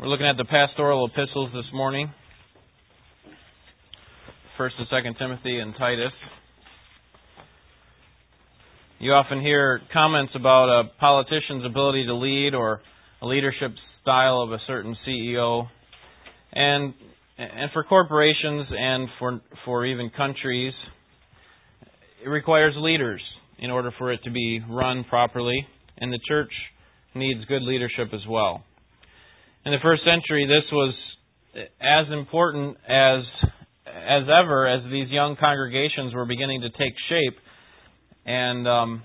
We're looking at the pastoral epistles this morning. First and Second Timothy and Titus. You often hear comments about a politician's ability to lead or a leadership style of a certain CEO. And and for corporations and for for even countries, it requires leaders in order for it to be run properly, and the church needs good leadership as well. In the first century, this was as important as as ever as these young congregations were beginning to take shape, and um,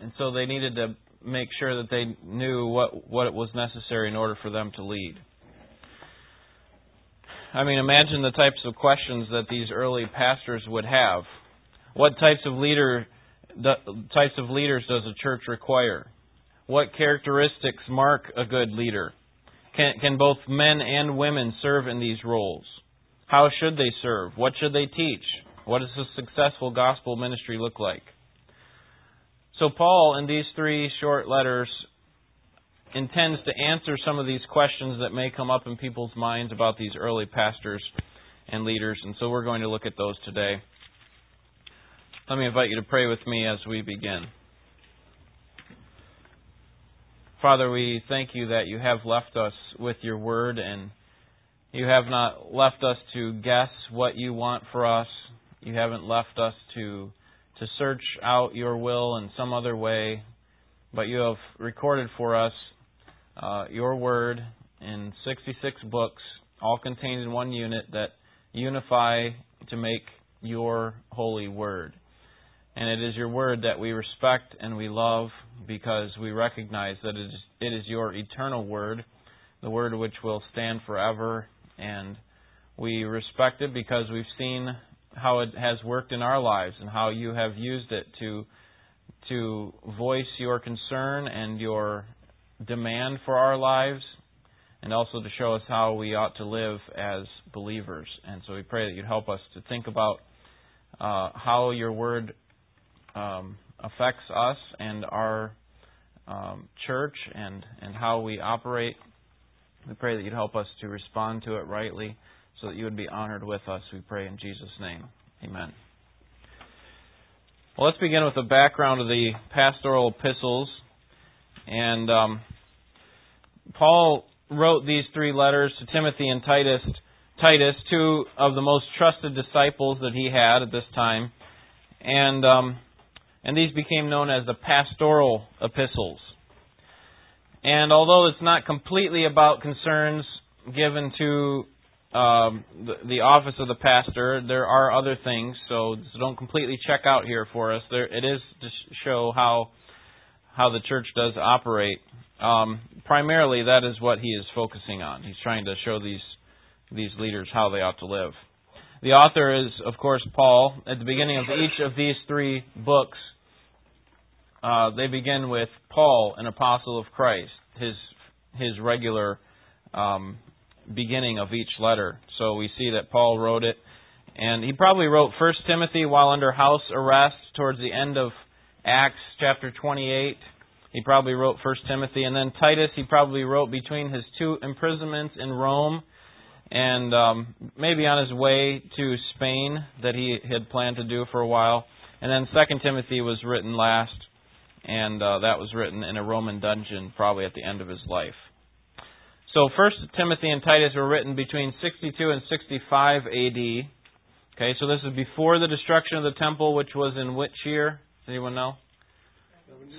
and so they needed to make sure that they knew what what it was necessary in order for them to lead. I mean, imagine the types of questions that these early pastors would have. What types of leader types of leaders does a church require? What characteristics mark a good leader? Can, can both men and women serve in these roles? How should they serve? What should they teach? What does a successful gospel ministry look like? So, Paul, in these three short letters, intends to answer some of these questions that may come up in people's minds about these early pastors and leaders. And so, we're going to look at those today. Let me invite you to pray with me as we begin. Father, we thank you that you have left us with your word and you have not left us to guess what you want for us. You haven't left us to to search out your will in some other way, but you have recorded for us uh, your word in 66 books, all contained in one unit that unify to make your holy word. And it is your word that we respect and we love because we recognize that it is, it is your eternal word, the word which will stand forever. And we respect it because we've seen how it has worked in our lives and how you have used it to to voice your concern and your demand for our lives and also to show us how we ought to live as believers. And so we pray that you'd help us to think about uh, how your word um, affects us and our um, church and, and how we operate. We pray that you'd help us to respond to it rightly so that you would be honored with us. We pray in Jesus' name. Amen. Well, let's begin with the background of the pastoral epistles. And um, Paul wrote these three letters to Timothy and Titus, Titus, two of the most trusted disciples that he had at this time. And um, and these became known as the pastoral epistles. And although it's not completely about concerns given to um, the, the, office of the pastor, there are other things, so, so, don't completely check out here for us. There, it is to show how how the church does operate. Um, primarily, that is what he is focusing on. He's trying to show these these leaders how they ought to live. The author is, of course, Paul. At the beginning of each of these three books, uh, they begin with Paul, an apostle of Christ, his his regular um, beginning of each letter. So we see that Paul wrote it, and he probably wrote First Timothy while under house arrest towards the end of Acts chapter 28. He probably wrote First Timothy, and then Titus. He probably wrote between his two imprisonments in Rome, and um, maybe on his way to Spain that he had planned to do for a while. And then Second Timothy was written last and uh, that was written in a Roman dungeon probably at the end of his life. So First Timothy and Titus were written between 62 and 65 AD. Okay, so this is before the destruction of the temple, which was in which year? Anyone know?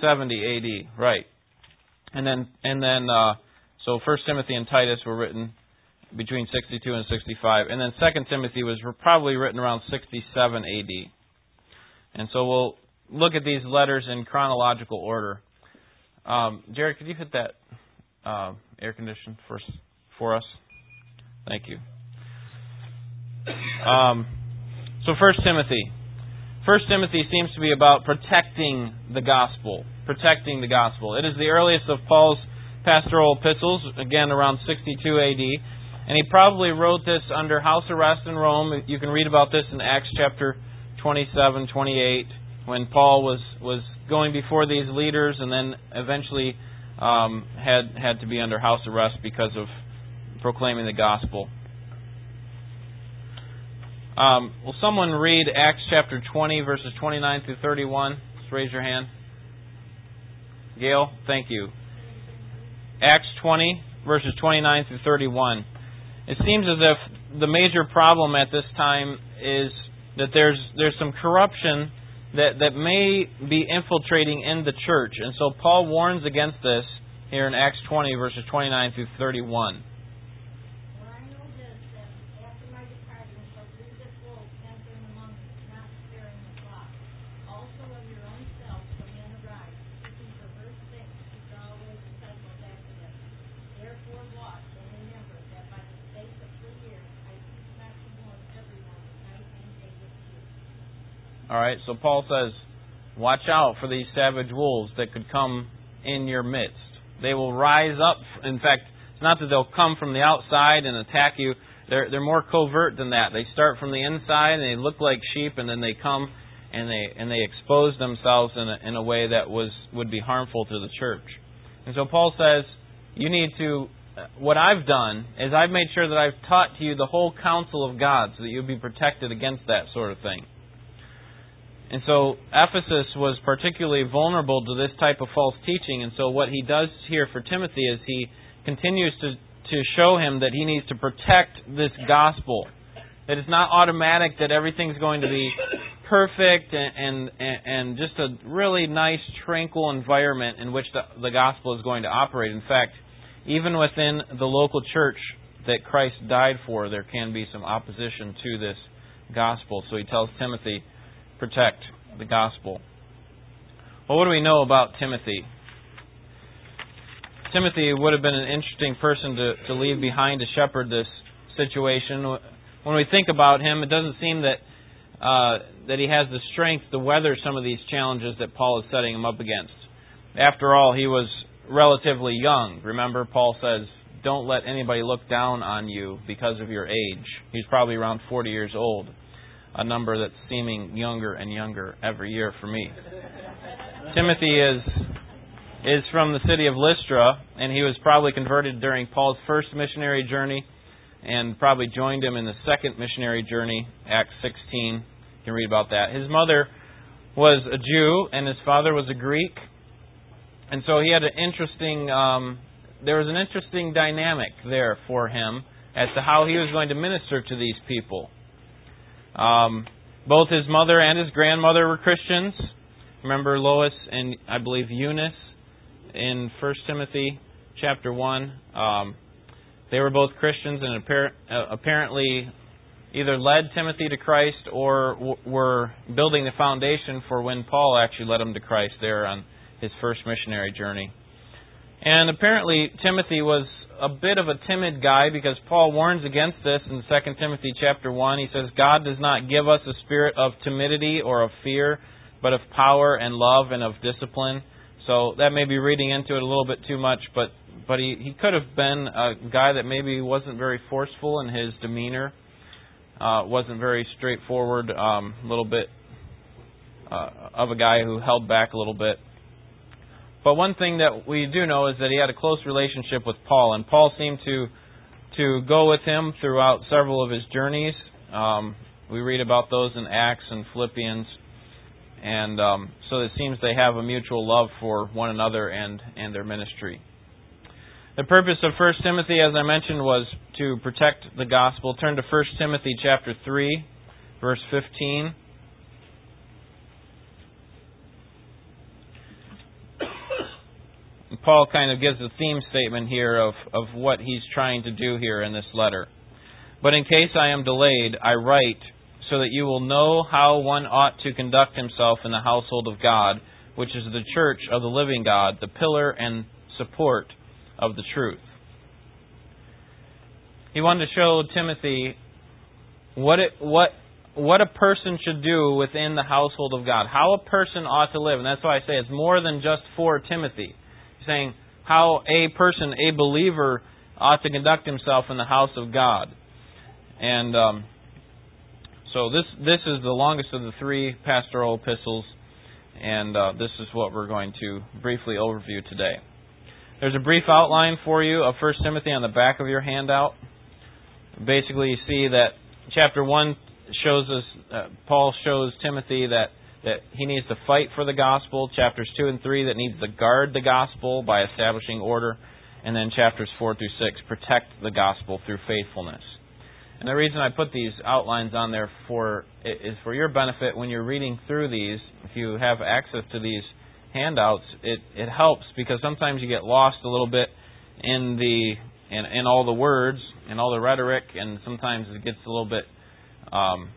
70, 70 AD, right? And then and then uh, so First Timothy and Titus were written between 62 and 65, and then Second Timothy was probably written around 67 AD. And so we'll look at these letters in chronological order. Um, Jared, could you hit that uh, air condition for for us? Thank you. Um, so, First Timothy. First Timothy seems to be about protecting the gospel. Protecting the gospel. It is the earliest of Paul's pastoral epistles, again around 62 AD. And he probably wrote this under house arrest in Rome. You can read about this in Acts chapter 27, 28 when Paul was was going before these leaders and then eventually um, had had to be under house arrest because of proclaiming the gospel. Um, will someone read Acts chapter 20, verses 29 through 31? Just raise your hand. Gail, thank you. Acts 20, verses 29 through 31. It seems as if the major problem at this time is that there's there's some corruption that that may be infiltrating in the church, and so Paul warns against this here in Acts 20 verses 29 through 31. All right, so Paul says, watch out for these savage wolves that could come in your midst. They will rise up. In fact, it's not that they'll come from the outside and attack you. They're they're more covert than that. They start from the inside and they look like sheep, and then they come and they and they expose themselves in a, in a way that was would be harmful to the church. And so Paul says, you need to. Uh, what I've done is I've made sure that I've taught to you the whole counsel of God, so that you'll be protected against that sort of thing. And so Ephesus was particularly vulnerable to this type of false teaching. And so what he does here for Timothy is he continues to, to show him that he needs to protect this gospel. That it's not automatic that everything's going to be perfect and, and, and just a really nice, tranquil environment in which the, the gospel is going to operate. In fact, even within the local church that Christ died for, there can be some opposition to this gospel. So he tells Timothy, protect the gospel. Well, what do we know about Timothy? Timothy would have been an interesting person to, to leave behind to shepherd this situation. When we think about him, it doesn't seem that uh, that he has the strength to weather some of these challenges that Paul is setting him up against. After all, he was relatively young. Remember, Paul says, "Don't let anybody look down on you because of your age." He's probably around 40 years old a number that's seeming younger and younger every year for me. Timothy is is from the city of Lystra, and he was probably converted during Paul's first missionary journey, and probably joined him in the second missionary journey, Acts 16. You can read about that. His mother was a Jew, and his father was a Greek, and so he had an interesting. Um, there was an interesting dynamic there for him as to how he was going to minister to these people. Um, both his mother and his grandmother were Christians. Remember Lois and I believe Eunice in 1 Timothy chapter 1. Um, they were both Christians and uh, apparently either led Timothy to Christ or w- were building the foundation for when Paul actually led him to Christ there on his first missionary journey. And apparently Timothy was a bit of a timid guy because Paul warns against this in 2 Timothy chapter 1. He says, God does not give us a spirit of timidity or of fear, but of power and love and of discipline. So that may be reading into it a little bit too much, but but he, he could have been a guy that maybe wasn't very forceful in his demeanor, uh, wasn't very straightforward, um, a little bit uh, of a guy who held back a little bit. But one thing that we do know is that he had a close relationship with Paul, and Paul seemed to to go with him throughout several of his journeys. Um, we read about those in Acts and Philippians, and um, so it seems they have a mutual love for one another and and their ministry. The purpose of 1 Timothy, as I mentioned, was to protect the gospel. Turn to 1 Timothy chapter 3, verse 15. Paul kind of gives a theme statement here of, of what he's trying to do here in this letter. But in case I am delayed, I write so that you will know how one ought to conduct himself in the household of God, which is the church of the living God, the pillar and support of the truth. He wanted to show Timothy what it, what what a person should do within the household of God, how a person ought to live, and that's why I say it's more than just for Timothy saying how a person, a believer, ought to conduct himself in the house of God. And um, so this this is the longest of the three pastoral epistles, and uh, this is what we're going to briefly overview today. There's a brief outline for you of 1 Timothy on the back of your handout. Basically, you see that chapter 1 shows us, uh, Paul shows Timothy that, that he needs to fight for the gospel. Chapters 2 and 3 that needs to guard the gospel by establishing order. And then chapters 4 through 6 protect the gospel through faithfulness. And the reason I put these outlines on there for is for your benefit when you're reading through these. If you have access to these handouts, it it helps because sometimes you get lost a little bit in the in, in all the words and all the rhetoric, and sometimes it gets a little bit um,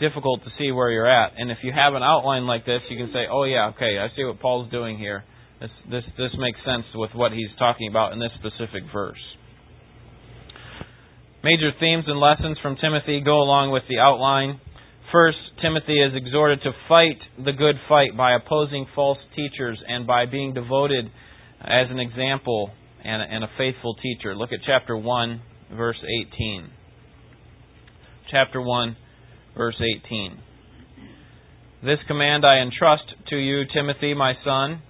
difficult to see where you're at. And if you have an outline like this, you can say, "Oh yeah, okay, I see what Paul's doing here. This this this makes sense with what he's talking about in this specific verse." Major themes and lessons from Timothy go along with the outline. First, Timothy is exhorted to fight the good fight by opposing false teachers and by being devoted as an example and, and a faithful teacher. Look at chapter 1, verse 18. Chapter 1, verse 18. This command I entrust to you, Timothy, my son,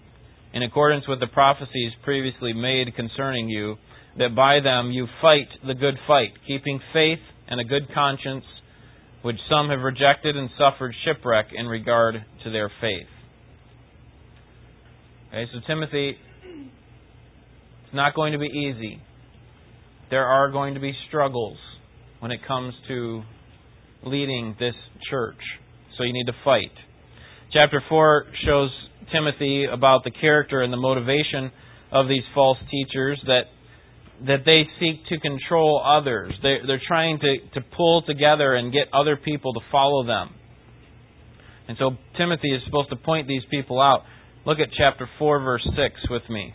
in accordance with the prophecies previously made concerning you that by them you fight the good fight, keeping faith and a good conscience, which some have rejected and suffered shipwreck in regard to their faith. Okay, so Timothy, it's not going to be easy. There are going to be struggles when it comes to leading this church. So you need to fight. Chapter 4 shows Timothy about the character and the motivation of these false teachers that that they seek to control others. They're, they're trying to, to pull together and get other people to follow them. And so Timothy is supposed to point these people out. Look at chapter 4, verse 6 with me.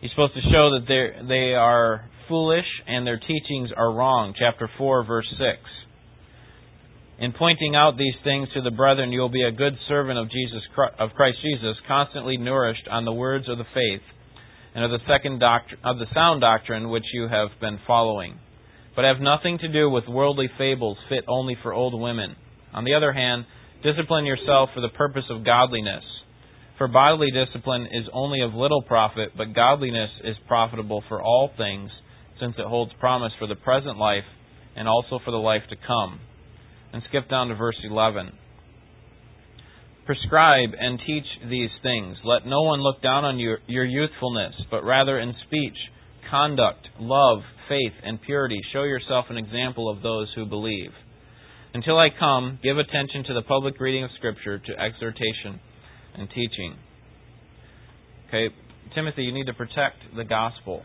He's supposed to show that they they are foolish and their teachings are wrong. Chapter 4, verse 6. In pointing out these things to the brethren, you will be a good servant of Jesus of Christ Jesus, constantly nourished on the words of the faith and of the second doctrine, of the sound doctrine which you have been following, but have nothing to do with worldly fables fit only for old women. On the other hand, discipline yourself for the purpose of godliness. For bodily discipline is only of little profit, but godliness is profitable for all things, since it holds promise for the present life and also for the life to come. And skip down to verse 11. Prescribe and teach these things. Let no one look down on your, your youthfulness, but rather in speech, conduct, love, faith, and purity, show yourself an example of those who believe. Until I come, give attention to the public reading of Scripture, to exhortation and teaching. Okay, Timothy, you need to protect the gospel.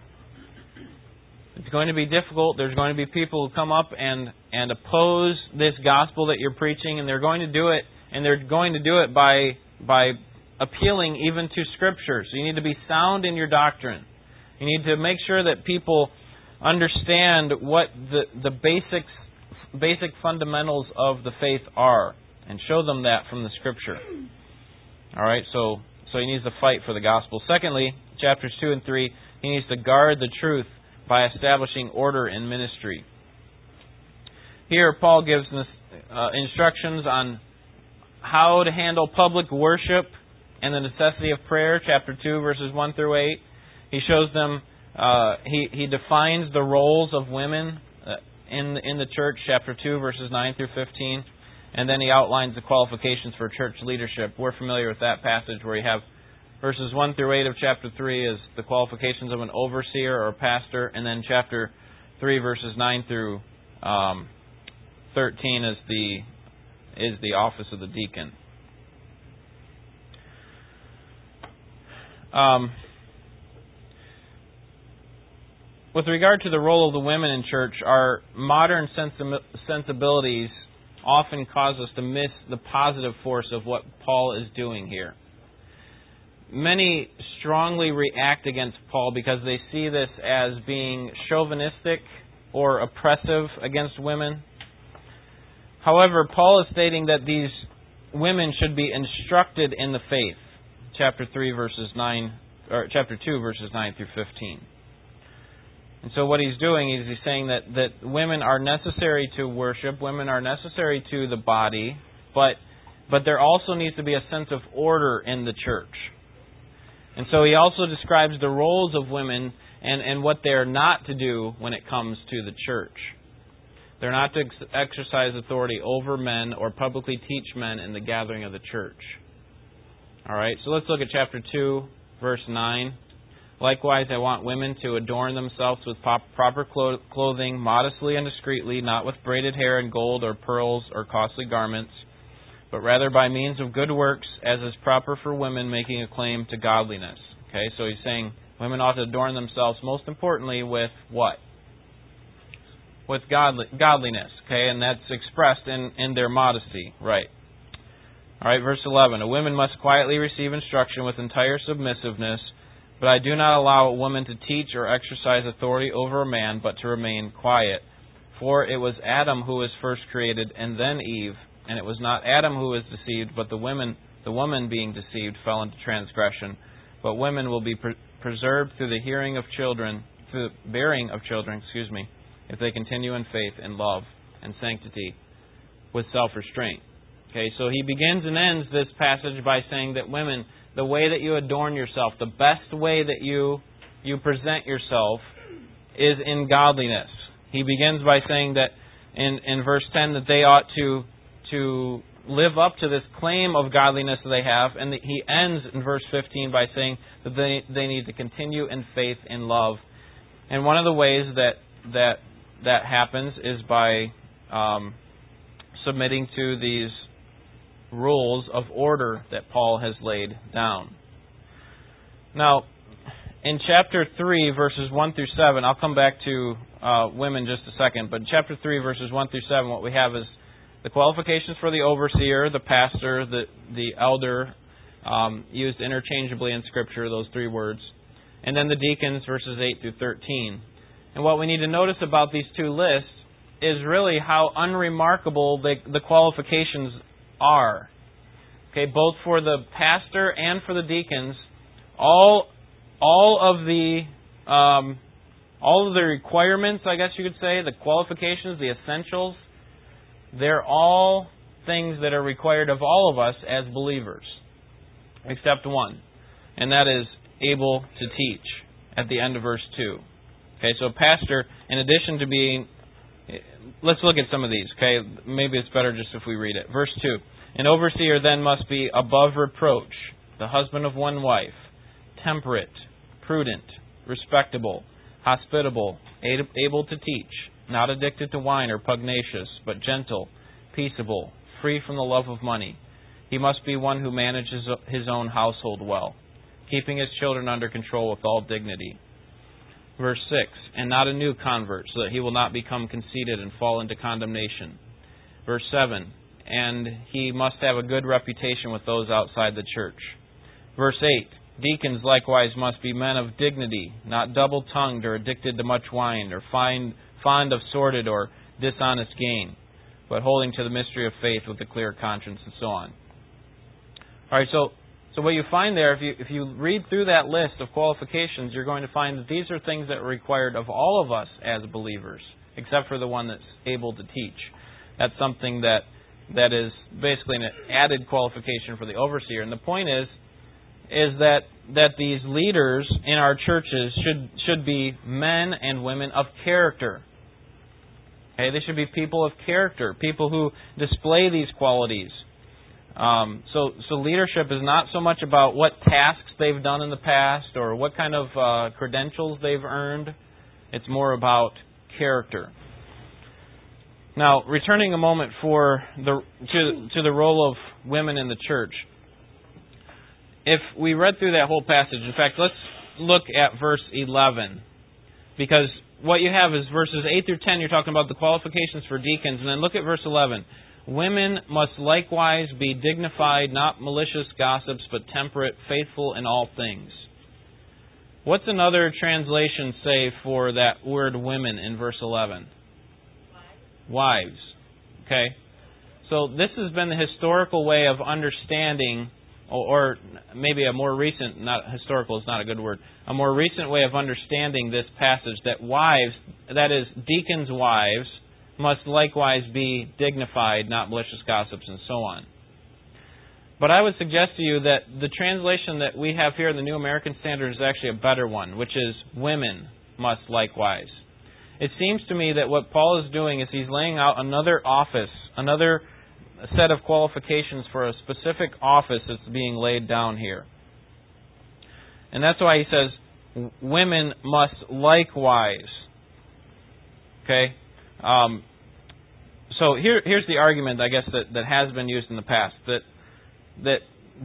It's going to be difficult. There's going to be people who come up and, and oppose this gospel that you're preaching, and they're going to do it and they're going to do it by by appealing even to Scripture. So you need to be sound in your doctrine. You need to make sure that people understand what the the basics basic fundamentals of the faith are, and show them that from the Scripture. All right, so so he needs to fight for the gospel. Secondly, chapters two and three, he needs to guard the truth by establishing order in ministry. Here, Paul gives uh, instructions on how to handle public worship and the necessity of prayer, chapter 2, verses 1 through 8. He shows them, uh, he, he defines the roles of women uh, in, in the church, chapter 2, verses 9 through 15. And then he outlines the qualifications for church leadership. We're familiar with that passage where you have verses 1 through 8 of chapter 3 is the qualifications of an overseer or pastor, and then chapter 3, verses 9 through um, 13 is the is the office of the deacon. Um, with regard to the role of the women in church, our modern sensibilities often cause us to miss the positive force of what Paul is doing here. Many strongly react against Paul because they see this as being chauvinistic or oppressive against women. However, Paul is stating that these women should be instructed in the faith. Chapter 3 verses 9 or chapter 2 verses 9 through 15. And so what he's doing is he's saying that that women are necessary to worship, women are necessary to the body, but but there also needs to be a sense of order in the church. And so he also describes the roles of women and, and what they're not to do when it comes to the church. They're not to ex- exercise authority over men or publicly teach men in the gathering of the church. All right, so let's look at chapter 2, verse 9. Likewise, I want women to adorn themselves with proper clothing, modestly and discreetly, not with braided hair and gold or pearls or costly garments, but rather by means of good works, as is proper for women making a claim to godliness. Okay, so he's saying women ought to adorn themselves most importantly with what? With godly, godliness. Okay, and that's expressed in, in their modesty. Right. All right, verse 11. A woman must quietly receive instruction with entire submissiveness, but I do not allow a woman to teach or exercise authority over a man, but to remain quiet. For it was Adam who was first created, and then Eve, and it was not Adam who was deceived, but the women, the woman being deceived, fell into transgression. But women will be pre- preserved through the hearing of children, through the bearing of children, excuse me, if they continue in faith and love and sanctity with self-restraint. Okay, so he begins and ends this passage by saying that women, the way that you adorn yourself, the best way that you you present yourself is in godliness. He begins by saying that in, in verse 10 that they ought to to live up to this claim of godliness that they have, and he ends in verse 15 by saying that they, they need to continue in faith and love. And one of the ways that that that happens is by um, submitting to these rules of order that Paul has laid down. Now, in chapter 3, verses 1 through 7, I'll come back to uh, women just a second, but in chapter 3, verses 1 through 7, what we have is the qualifications for the overseer, the pastor, the, the elder, um, used interchangeably in Scripture, those three words, and then the deacons, verses 8 through 13. And what we need to notice about these two lists is really how unremarkable the, the qualifications are. Okay, both for the pastor and for the deacons, all all of the um, all of the requirements, I guess you could say, the qualifications, the essentials, they're all things that are required of all of us as believers, except one, and that is able to teach at the end of verse 2. Okay, so pastor, in addition to being, let's look at some of these, okay? Maybe it's better just if we read it. Verse 2 An overseer then must be above reproach, the husband of one wife, temperate, prudent, respectable, hospitable, able to teach, not addicted to wine or pugnacious, but gentle, peaceable, free from the love of money. He must be one who manages his own household well, keeping his children under control with all dignity. Verse 6 And not a new convert, so that he will not become conceited and fall into condemnation. Verse 7 And he must have a good reputation with those outside the church. Verse 8 Deacons likewise must be men of dignity, not double tongued or addicted to much wine, or fond, fond of sordid or dishonest gain, but holding to the mystery of faith with a clear conscience, and so on. All right, so so what you find there, if you if you read through that list of qualifications, you're going to find that these are things that are required of all of us as believers, except for the one that's able to teach. That's something that that is basically an added qualification for the overseer. And the point is is that that these leaders in our churches should should be men and women of character. Okay, they should be people of character, people who display these qualities. Um, so, so leadership is not so much about what tasks they've done in the past or what kind of uh, credentials they've earned. It's more about character. Now, returning a moment for the to, to the role of women in the church. If we read through that whole passage, in fact, let's look at verse 11 because what you have is verses 8 through 10 you're talking about the qualifications for deacons and then look at verse 11 Women must likewise be dignified, not malicious gossips, but temperate, faithful in all things. What's another translation say for that word women in verse 11? Wives. Okay? So this has been the historical way of understanding, or, maybe a more recent, not historical is not a good word, a more recent way of understanding this passage that wives, that is, deacons' wives, must likewise be dignified, not malicious gossips, and so on. But I would suggest to you that the translation that we have here in the New American Standard is actually a better one, which is women must likewise. It seems to me that what Paul is doing is he's laying out another office, another set of qualifications for a specific office that's being laid down here. And that's why he says women must likewise. Okay? Um, so here, here's the argument, I guess, that, that has been used in the past that that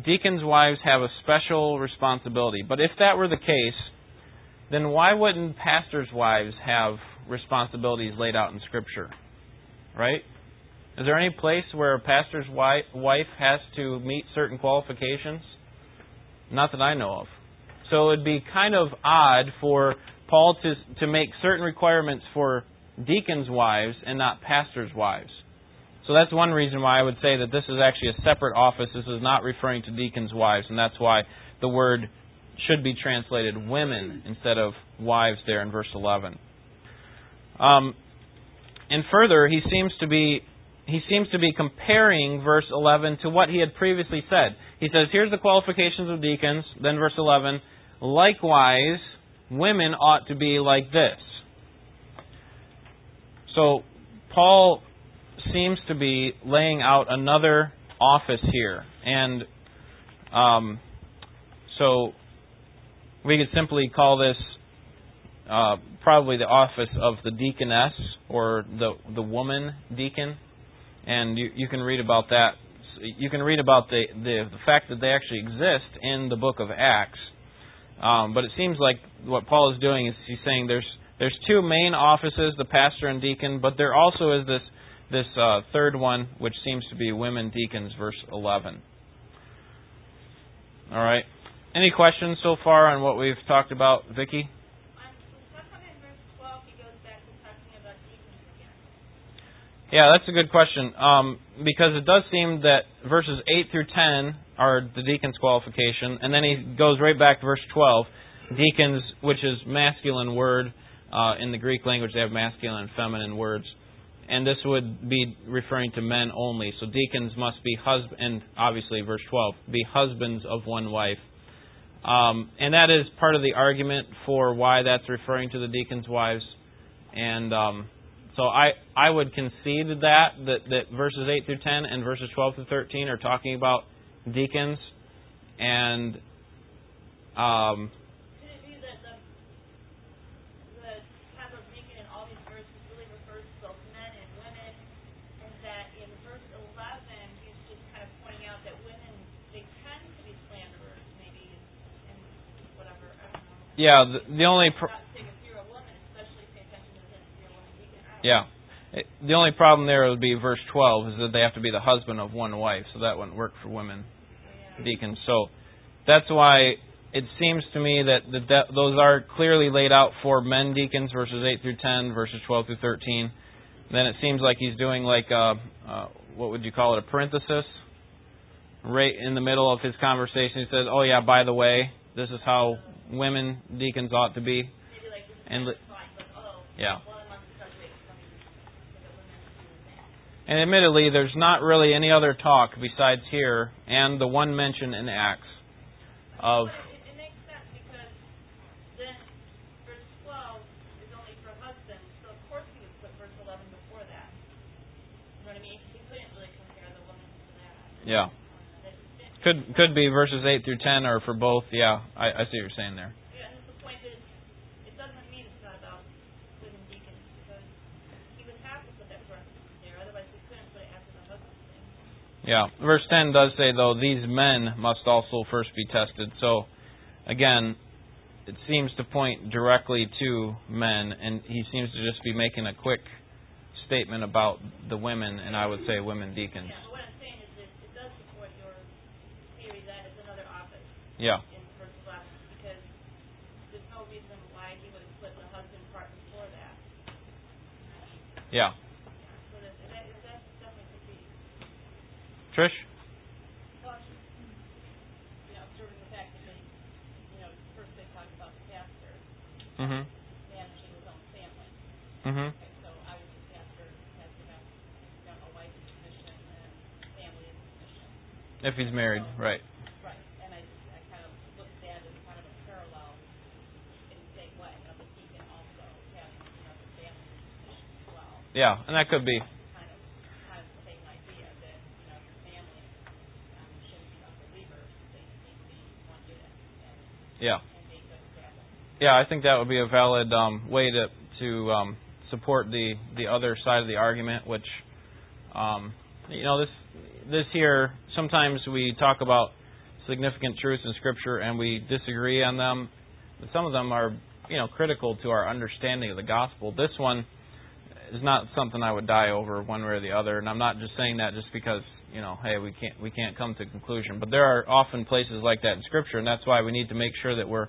deacons' wives have a special responsibility. But if that were the case, then why wouldn't pastors' wives have responsibilities laid out in Scripture? Right? Is there any place where a pastor's wife has to meet certain qualifications? Not that I know of. So it would be kind of odd for Paul to, to make certain requirements for deacons' wives and not pastors' wives. So that's one reason why I would say that this is actually a separate office. This is not referring to deacons' wives, and that's why the word should be translated women instead of wives there in verse 11. Um, and further, he seems to be he seems to be comparing verse 11 to what he had previously said. He says, "Here's the qualifications of deacons." Then verse 11, "Likewise, women ought to be like this." So Paul seems to be laying out another office here. And um, so we could simply call this uh, probably the office of the deaconess or the the woman deacon. And you, you can read about that. You can read about the, the, the fact that they actually exist in the book of Acts. Um, but it seems like what Paul is doing is he's saying there's there's two main offices, the pastor and deacon, but there also is this this uh, third one, which seems to be women deacons, verse 11. All right. Any questions so far on what we've talked about, Vicki? Yeah, that's a good question. Um, because it does seem that verses 8 through 10 are the deacon's qualification, and then he goes right back to verse 12. Deacons, which is masculine word. Uh, in the Greek language, they have masculine and feminine words and this would be referring to men only. So deacons must be husband, and obviously verse 12, be husbands of one wife. Um, and that is part of the argument for why that's referring to the deacons' wives. And um, so I I would concede that, that that verses 8 through 10 and verses 12 through 13 are talking about deacons, and um, Yeah, the, the only. Pro- yeah. The only problem there would be verse 12 is that they have to be the husband of one wife, so that wouldn't work for women deacons. So that's why it seems to me that the de- those are clearly laid out for men deacons, verses 8 through 10, verses 12 through 13. Then it seems like he's doing like a, uh, what would you call it, a parenthesis? Right in the middle of his conversation, he says, "Oh yeah, by the way, this is how women deacons ought to be. And yeah. And admittedly, there's not really any other talk besides here and the one mention in Acts of Yeah. Could could be verses eight through ten, or for both. Yeah, I, I see what you're saying there. Yeah, and the point is, it doesn't mean it's not about women deacons because he would have to put that parenthesis there, otherwise he couldn't put it after the husband thing. Yeah, verse ten does say though these men must also first be tested. So, again, it seems to point directly to men, and he seems to just be making a quick statement about the women, and I would say women deacons. Yeah, Yeah. In verse 11, because there's no reason why he would have put the husband part before that. Yeah. So that, that, that's definitely could be. Trish? Well, you know, observing the fact that they, you know, first they talked about the so a and family position. If he's married, right. Right, and I, I kind of looked at that as kind of a parallel in the same way, of the deacon also having, the family as well. Yeah, and that could be. Kind of, kind of the same idea that, you know, your family, um, shouldn't be unbelievers, they need to be one unit and, Yeah. Yeah, I think that would be a valid um, way to to um, support the the other side of the argument, which um, you know this this here sometimes we talk about significant truths in Scripture and we disagree on them. Some of them are you know critical to our understanding of the gospel. This one is not something I would die over one way or the other, and I'm not just saying that just because you know hey we can't we can't come to a conclusion. But there are often places like that in Scripture, and that's why we need to make sure that we're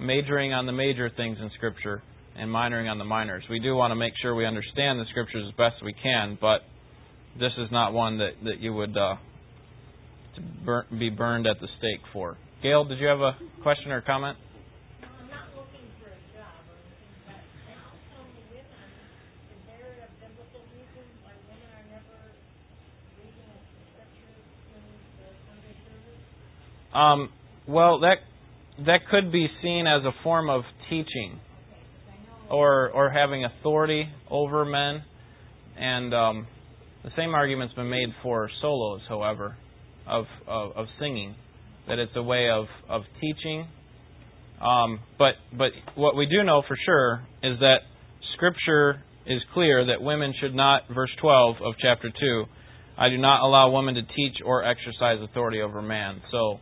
majoring on the major things in Scripture and minoring on the minors. We do want to make sure we understand the Scriptures as best we can, but this is not one that, that you would uh, be burned at the stake for. Gail, did you have a question or comment? No, I'm not looking for a job or anything, but how come women, is there a biblical reason why women are never reading the scriptures in the Sunday service? Um, well, that that could be seen as a form of teaching or or having authority over men, and um, the same argument's been made for solos, however, of of, of singing, that it's a way of of teaching. Um, but but what we do know for sure is that Scripture is clear that women should not, verse 12 of chapter 2, I do not allow women to teach or exercise authority over man. So,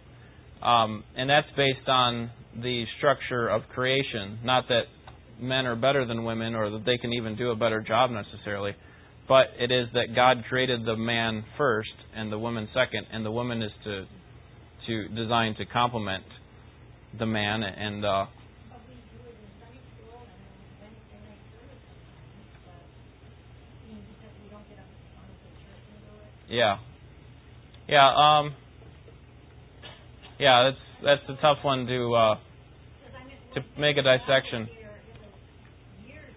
um, and that's based on the structure of creation. Not that men are better than women or that they can even do a better job necessarily, but it is that God created the man first and the woman second, and the woman is to to designed to complement the man and uh, yeah, yeah, um, yeah. That's that's a tough one to uh, To make a dissection. got here, it was years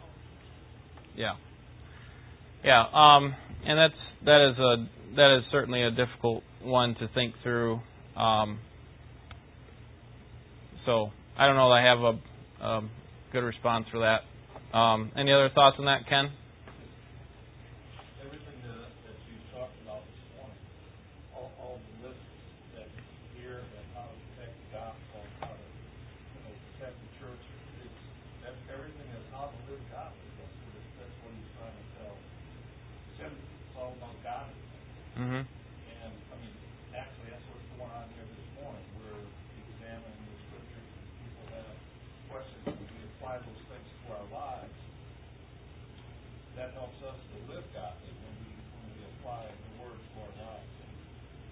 own teaching. yeah, yeah. Um, and that's that is a that is certainly a difficult one to think through. Um, so I don't know that I have a, a good response for that. Um, any other thoughts on that, Ken? everything that, that you talked about this morning, all, all the lists that you hear and how to protect the gospel, how to, you know, protect the church, it's, that, everything is how to live godly. That's what, it- that's what he's trying to tell Timothy. It's all about godliness. Mm-hmm. And, I mean, actually, that's what's going on here this morning. We're examining the scriptures, and people have questions, those things to our lives. That helps us to live godly when we, when we apply the word to our lives.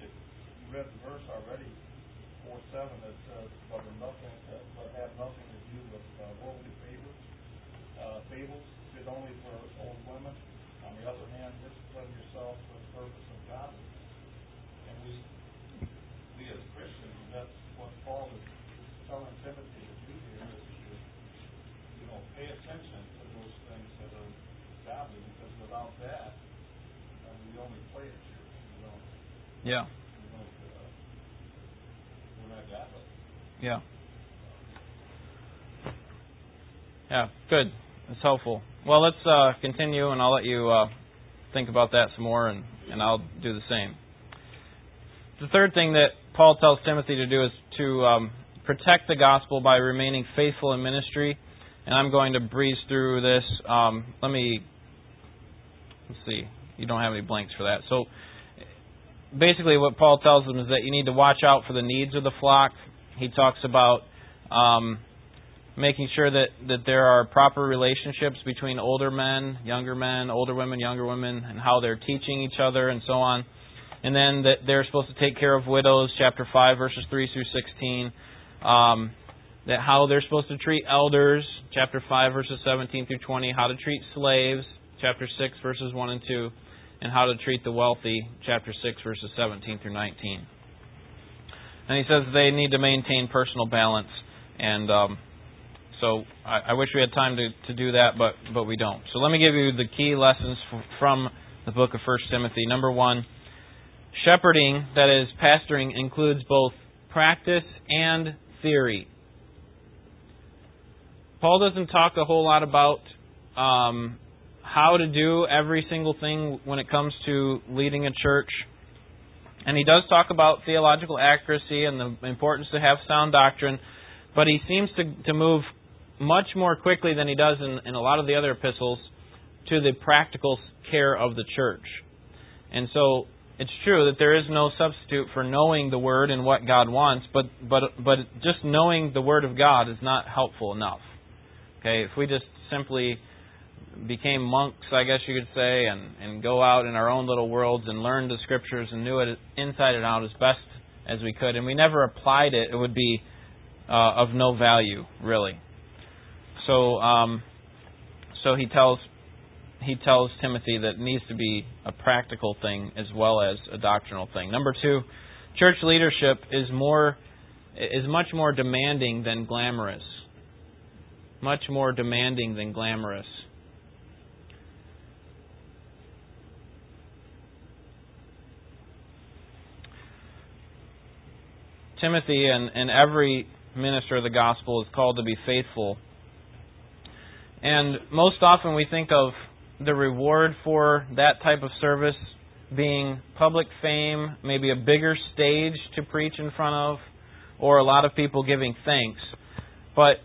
If you read the verse already, four seven, that says, but nothing, uh, but have nothing to do with uh, worldly favors, uh, fables, fit only for old women. On the other hand, discipline yourself for the purpose of godliness. And we, we as Christians, that's what Paul is is telling Timothy to do here, is to, you know, pay attention to those things that are godly, because without that, uh, we only play at church. We don't, Yeah, yeah, yeah. Good. It's helpful. Well, let's uh, continue, and I'll let you uh, think about that some more, and, and I'll do the same. The third thing that Paul tells Timothy to do is to um, protect the gospel by remaining faithful in ministry. And I'm going to breeze through this. Um, let me let's see. You don't have any blanks for that. So basically, what Paul tells them is that you need to watch out for the needs of the flock, He talks about um, making sure that, that there are proper relationships between older men, younger men, older women, younger women, and how they're teaching each other and so on. And then that they're supposed to take care of widows, chapter 5, verses 3 through 16. Um, that how they're supposed to treat elders, chapter 5, verses 17 through 20. How to treat slaves, chapter 6, verses 1 and 2. And how to treat the wealthy, chapter 6, verses 17 through 19. And he says they need to maintain personal balance. And um, so I, I, wish we had time to, to do that, but, but we don't. So let me give you the key lessons f- from the book of 1 Timothy. Number one, shepherding, that is, pastoring, includes both practice and theory. Paul doesn't talk a whole lot about um, how to do every single thing when it comes to leading a church. And he does talk about theological accuracy and the importance to have sound doctrine, but he seems to, to move much more quickly than he does in, in a lot of the other epistles to the practical care of the church. And so it's true that there is no substitute for knowing the word and what God wants, but but but just knowing the word of God is not helpful enough. Okay, if we just simply became monks, I guess you could say, and and go out in our own little worlds and learn the scriptures and knew it inside and out as best as we could, and we never applied it, it would be uh, of no value, really. So, um, so he tells he tells Timothy that it needs to be a practical thing as well as a doctrinal thing. Number two, church leadership is more is much more demanding than glamorous. Much more demanding than glamorous. Timothy and, and every minister of the gospel is called to be faithful and most often we think of the reward for that type of service being public fame, maybe a bigger stage to preach in front of, or a lot of people giving thanks. But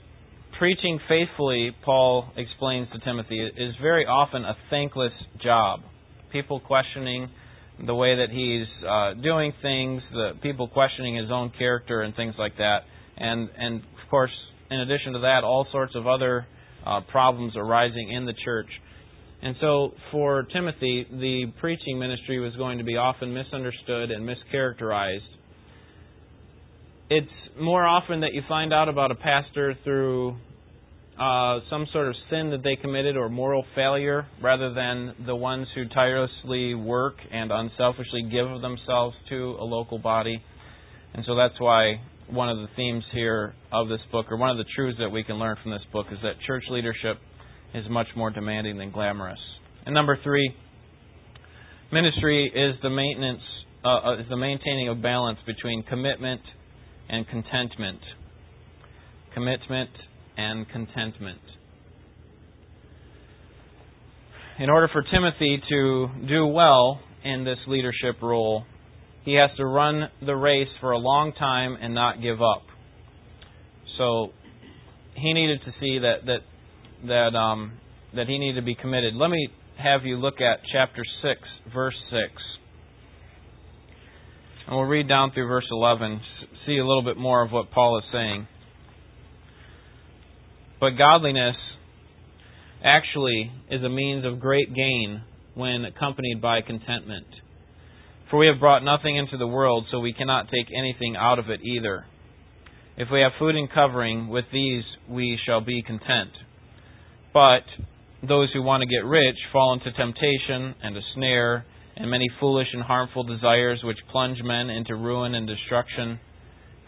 preaching faithfully, Paul explains to Timothy, is very often a thankless job. People questioning the way that he's uh, doing things, the people questioning his own character and things like that. And and of course, in addition to that, all sorts of other uh, problems arising in the church. And so for Timothy, the preaching ministry was going to be often misunderstood and mischaracterized. It's more often that you find out about a pastor through uh, some sort of sin that they committed or moral failure rather than the ones who tirelessly work and unselfishly give of themselves to a local body. And so that's why one of the themes here of this book, or one of the truths that we can learn from this book, is that church leadership is much more demanding than glamorous. And number three, ministry is the maintenance, uh, uh, is the maintaining of balance between commitment and contentment. Commitment and contentment. In order for Timothy to do well in this leadership role, he has to run the race for a long time and not give up. So he needed to see that that that um, that he needed to be committed. Let me have you look at chapter six, verse six, and we'll read down through verse eleven. See a little bit more of what Paul is saying. But godliness actually is a means of great gain when accompanied by contentment. For we have brought nothing into the world, so we cannot take anything out of it either. If we have food and covering, with these we shall be content. But those who want to get rich fall into temptation and a snare and many foolish and harmful desires which plunge men into ruin and destruction.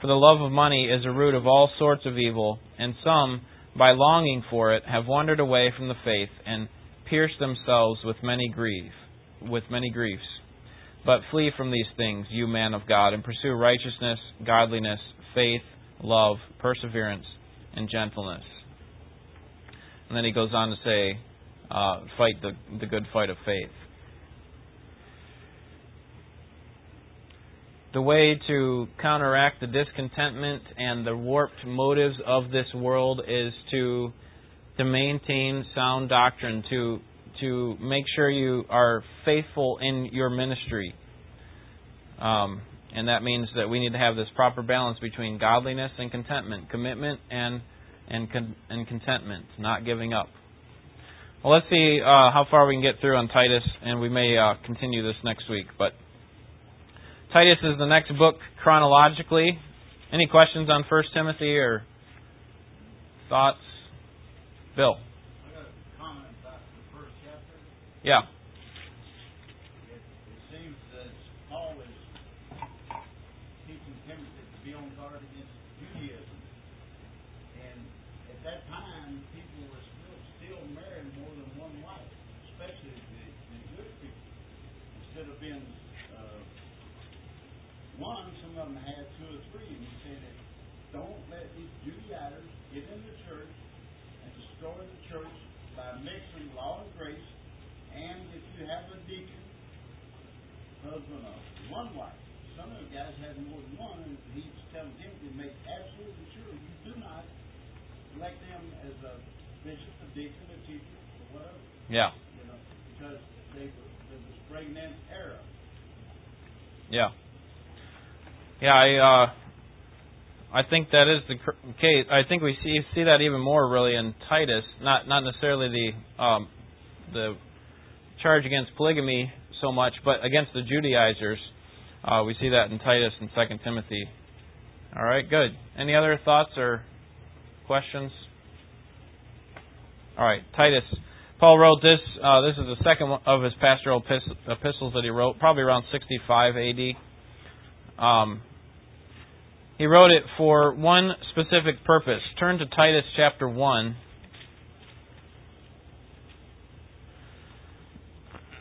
For the love of money is a root of all sorts of evil, and some, by longing for it, have wandered away from the faith and pierced themselves with many grief, with many griefs. But flee from these things, you man of God, and pursue righteousness, godliness, faith, love, perseverance, and gentleness. And then he goes on to say, uh, fight the, the good fight of faith. The way to counteract the discontentment and the warped motives of this world is to to maintain sound doctrine, to to make sure you are faithful in your ministry. Um, And that means that we need to have this proper balance between godliness and contentment, commitment and and con- and contentment, not giving up. Well, let's see uh, how far we can get through on Titus, and we may uh, continue this next week. But Titus is the next book chronologically. Any questions on First Timothy or thoughts? Bill. I got a comment about the first chapter. Yeah. It, it seems that Paul is teaching Timothy to be on guard against Judaism. And at that time, people were still, still marrying more than one wife, especially the, the Jewish people. Instead of being uh, one, some of them had two or three. And he said that don't let these Judaizers get in the church and destroy the church by mixing law and grace. And if you have a deacon, husband of one wife, some of the guys have more than one, and he's telling Timothy to make absolutely sure you do not elect them as a bishop, a deacon, a teacher, or whatever, Yeah. you know, because they were, they were spreading in error. Yeah. Yeah, I uh I think that is the case. I think we see see that even more really in Titus, not not necessarily the um the charge against polygamy so much, but against the Judaizers. Uh, we see that in Titus and Second Timothy. All right, good. Any other thoughts or questions? All right, Titus. Paul wrote this. Uh, this is the second of his pastoral epistles that he wrote, probably around 65 A.D. Um, he wrote it for one specific purpose. Turn to Titus chapter 1.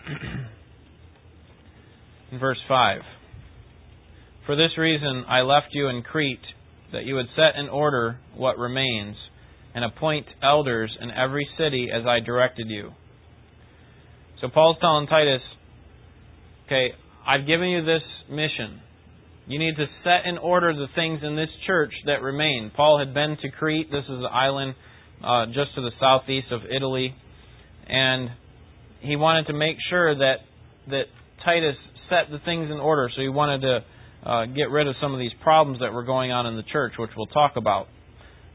verse 5. For this reason I left you in Crete, that you would set in order what remains, and appoint elders in every city as I directed you. So Paul's telling Titus, okay, I've given you this mission. You need to set in order the things in this church that remain. Paul had been to Crete. This is an island uh, just to the southeast of Italy, and he wanted to make sure that that Titus set the things in order. So he wanted to uh, get rid of some of these problems that were going on in the church, which we'll talk about.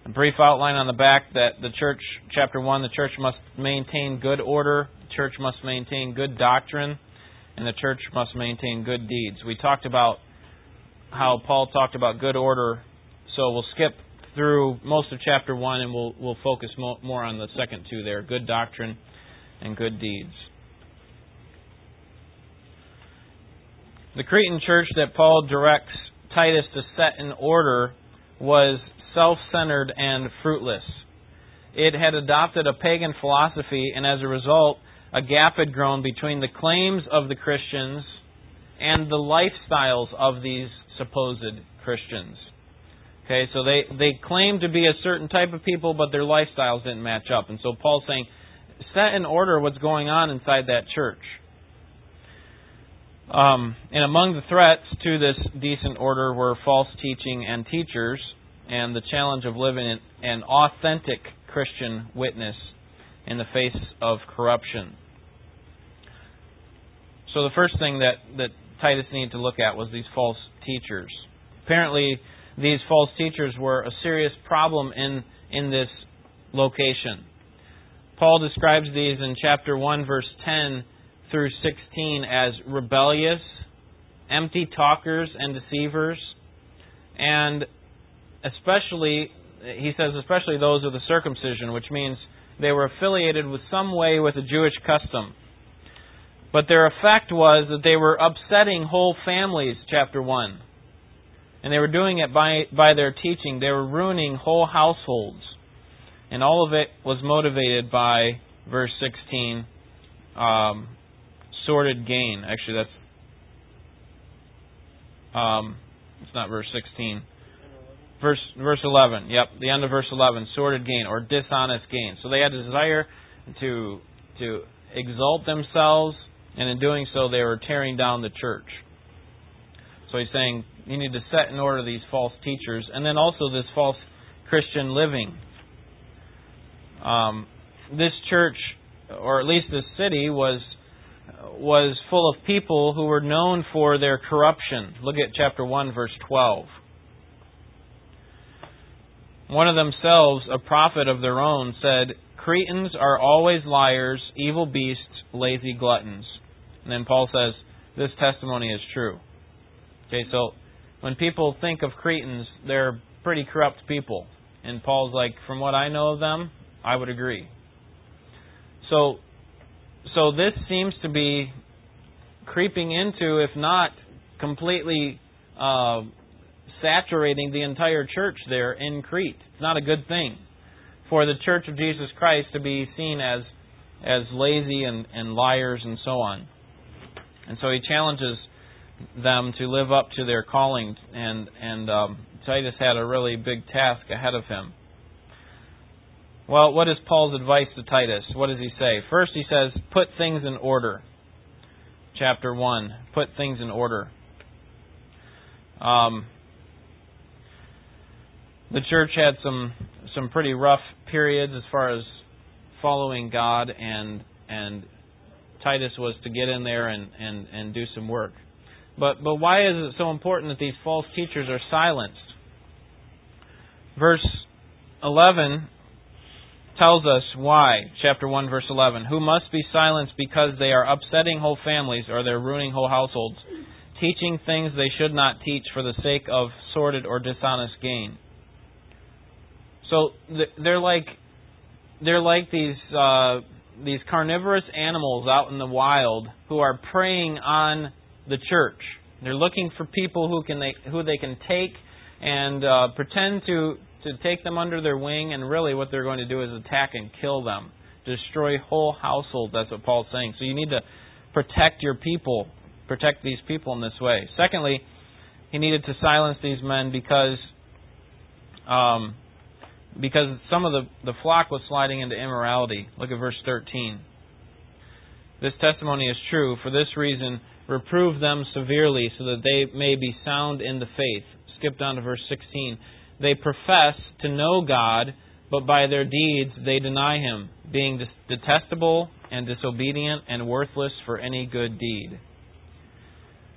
A brief outline on the back that the church, chapter 1, the church must maintain good order, the church must maintain good doctrine, and the church must maintain good deeds. We talked about how Paul talked about good order, so we'll skip through most of chapter 1 and we'll, we'll focus mo- more on the second two there good doctrine and good deeds. The Cretan church that Paul directs Titus to set in order was self centered and fruitless. It had adopted a pagan philosophy, and as a result, a gap had grown between the claims of the Christians and the lifestyles of these supposed Christians. Okay, so they, they claimed to be a certain type of people, but their lifestyles didn't match up. And so Paul's saying, set in order what's going on inside that church. Um, and among the threats to this decent order were false teaching and teachers, and the challenge of living an authentic Christian witness in the face of corruption. So the first thing that, that Titus needed to look at was these false teachers. Apparently, these false teachers were a serious problem in, in this location. Paul describes these in chapter 1, verse 10 through 16 as rebellious, empty talkers and deceivers, and especially, he says, especially those of the circumcision, which means they were affiliated with some way with a Jewish custom. But their effect was that they were upsetting whole families, chapter 1. And they were doing it by, by their teaching. They were ruining whole households. And all of it was motivated by, verse 16, um, sordid gain. Actually, that's. Um, it's not verse 16. Verse verse 11. Yep, the end of verse 11. Sordid gain or dishonest gain. So they had a desire to to exalt themselves, and in doing so, they were tearing down the church. So he's saying you need to set in order these false teachers, and then also this false Christian living. Um, this church, or at least this city, was was full of people who were known for their corruption. Look at chapter 1, verse 12. One of themselves, a prophet of their own, said, Cretans are always liars, evil beasts, lazy gluttons. And then Paul says, This testimony is true. Okay, so when people think of Cretans, they're pretty corrupt people. And Paul's like, From what I know of them, I would agree. So so this seems to be creeping into, if not completely uh, saturating the entire church there in Crete. It's not a good thing for the Church of Jesus Christ to be seen as as lazy and, and liars and so on. And so he challenges them to live up to their calling, and and um, Titus had a really big task ahead of him. Well, what is Paul's advice to Titus? What does he say? First, he says, put things in order. Chapter 1, put things in order. Um, the church had some some pretty rough periods as far as following God and and Titus was to get in there and, and, and do some work. But but why is it so important that these false teachers are silenced? Verse eleven tells us why. Chapter 1, verse 11. Who must be silenced because they are upsetting whole families or they're ruining whole households, teaching things they should not teach for the sake of sordid or dishonest gain. So they're like they're like these uh, these carnivorous animals out in the wild who are preying on the church. They're looking for people who can they who they can take and uh, pretend to to take them under their wing, and really what they're going to do is attack and kill them, destroy whole households. That's what Paul's saying. So you need to protect your people, protect these people in this way. Secondly, he needed to silence these men because um, because some of the, the flock was sliding into immorality. Look at verse 13. This testimony is true. For this reason, reprove them severely so that they may be sound in the faith. Skip down to verse 16. They profess to know God, but by their deeds they deny Him, being detestable and disobedient and worthless for any good deed.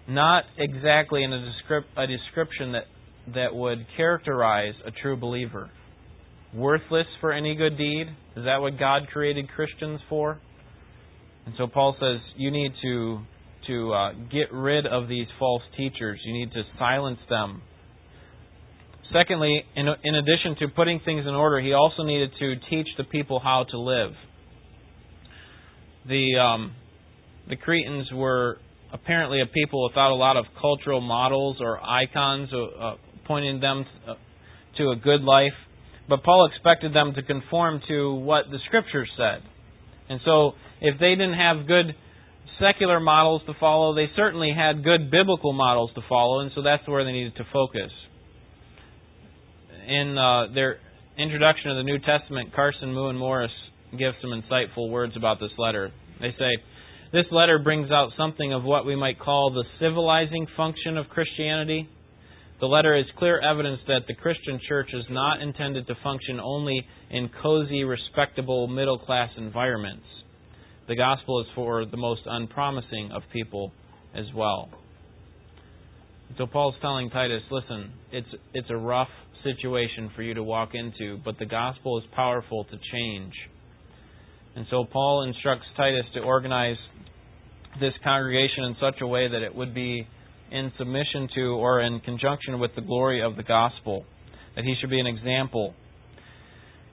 Not exactly in a, descrip- a description that, that would characterize a true believer. Worthless for any good deed? Is that what God created Christians for? And so Paul says you need to to uh, get rid of these false teachers. You need to silence them Secondly, in, in addition to putting things in order, he also needed to teach the people how to live. The um, the Cretans were apparently a people without a lot of cultural models or icons uh, uh pointing them uh, to a good life, but Paul expected them to conform to what the Scriptures said. And so, if they didn't have good secular models to follow, they certainly had good biblical models to follow, and so that's where they needed to focus in uh, their introduction of the New Testament, Carson Moo and Morris give some insightful words about this letter. They say, This letter brings out something of what we might call the civilizing function of Christianity. The letter is clear evidence that the Christian church is not intended to function only in cozy, respectable, middle class environments. The gospel is for the most unpromising of people as well. So Paul's telling Titus, listen, it's it's a rough situation for you to walk into, but the gospel is powerful to change. And so Paul instructs Titus to organize this congregation in such a way that it would be in submission to or in conjunction with the glory of the gospel, that he should be an example.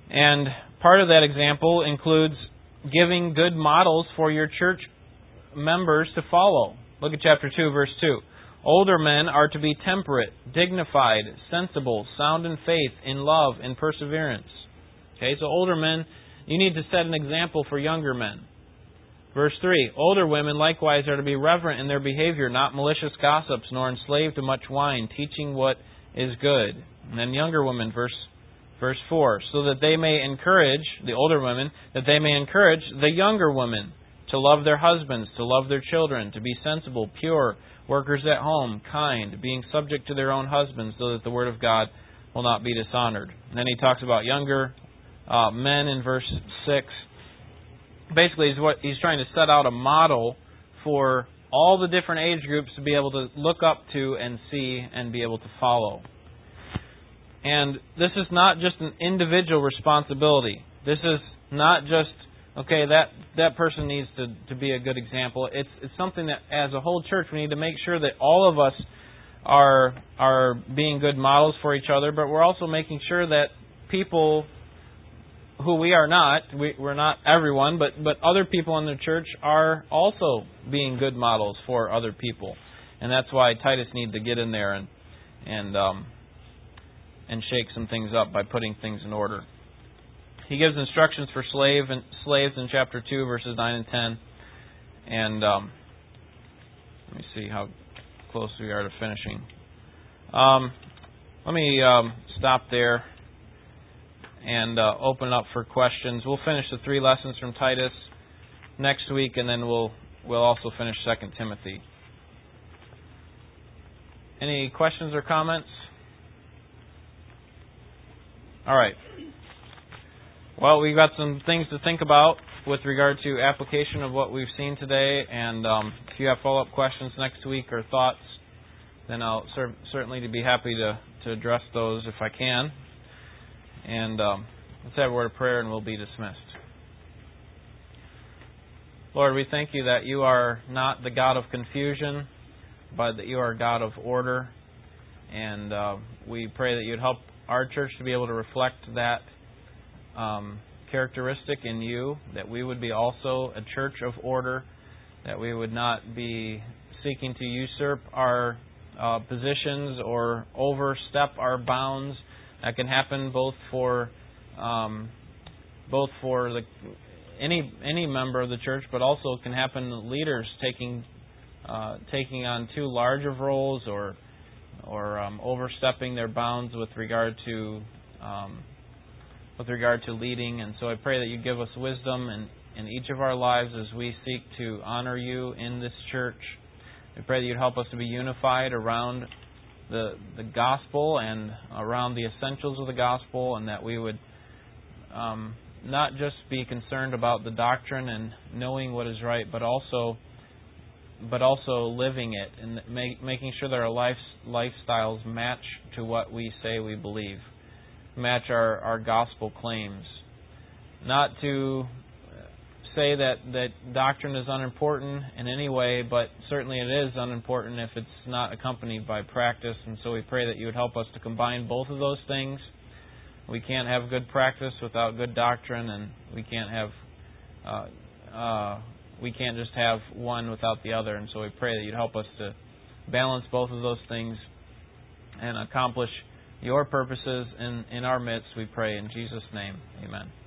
And part of that example includes giving good models for your church members to follow. Look at chapter 2, verse 2. Older men are to be temperate, dignified, sensible, sound in faith, in love, in perseverance. Okay, so older men, you need to set an example for younger men. Verse 3 Older women likewise are to be reverent in their behavior, not malicious gossips, nor enslaved to much wine, teaching what is good. And then younger women, verse verse 4, so that they may encourage, the older women, that they may encourage the younger women to love their husbands, to love their children, to be sensible, pure, Workers at home, kind, being subject to their own husbands, so that the word of God will not be dishonored. And then he talks about younger uh, men in verse 6. Basically, he's, what, he's trying to set out a model for all the different age groups to be able to look up to and see and be able to follow. And this is not just an individual responsibility. This is not just okay that that person needs to to be a good example. It's it's something that as a whole church we need to make sure that all of us are are being good models for each other, but we're also making sure that people who we are not, we, we're not everyone, but but other people in the church are also being good models for other people, and that's why Titus needs to get in there and and um, and shake some things up by putting things in order. He gives instructions for slave and slaves in chapter two, verses nine and ten, and um, let me see how close we are to finishing. Um, let me um, stop there and uh, open up for questions. We'll finish the three lessons from Titus next week, and then we'll we'll also finish Second Timothy. Any questions or comments? All right. Well, we've got some things to think about with regard to application of what we've seen today, and um, if you have follow-up questions next week or thoughts, then I'll cer- certainly be happy to, to address those if I can. And um, let's have a word of prayer and we'll be dismissed. Lord, we thank you that you are not the God of confusion, but that you are a God of order. And uh, we pray that you'd help our church to be able to reflect that um, characteristic in you, that we would be also a church of order, that we would not be seeking to usurp our uh, positions or overstep our bounds that can happen both for um, both for the any any member of the church, but also can happen leaders taking uh, taking on too large of roles or or um, overstepping their bounds with regard to um, with regard to leading. And so I pray that you give us wisdom in, in each of our lives as we seek to honor you in this church. We pray that you'd help us to be unified around the the gospel and around the essentials of the gospel, and that we would um, not just be concerned about the doctrine and knowing what is right, but also but also living it and make, making sure that our life, lifestyles match to what we say we believe, match our, our gospel claims. Not to say that, that doctrine is unimportant in any way, but certainly it is unimportant if it's not accompanied by practice. And so we pray that you would help us to combine both of those things. We can't have good practice without good doctrine, and we can't have uh, uh, we can't just have one without the other. And so we pray that you'd help us to balance both of those things and accomplish your purposes in, in our midst. We pray in Jesus' name. Amen.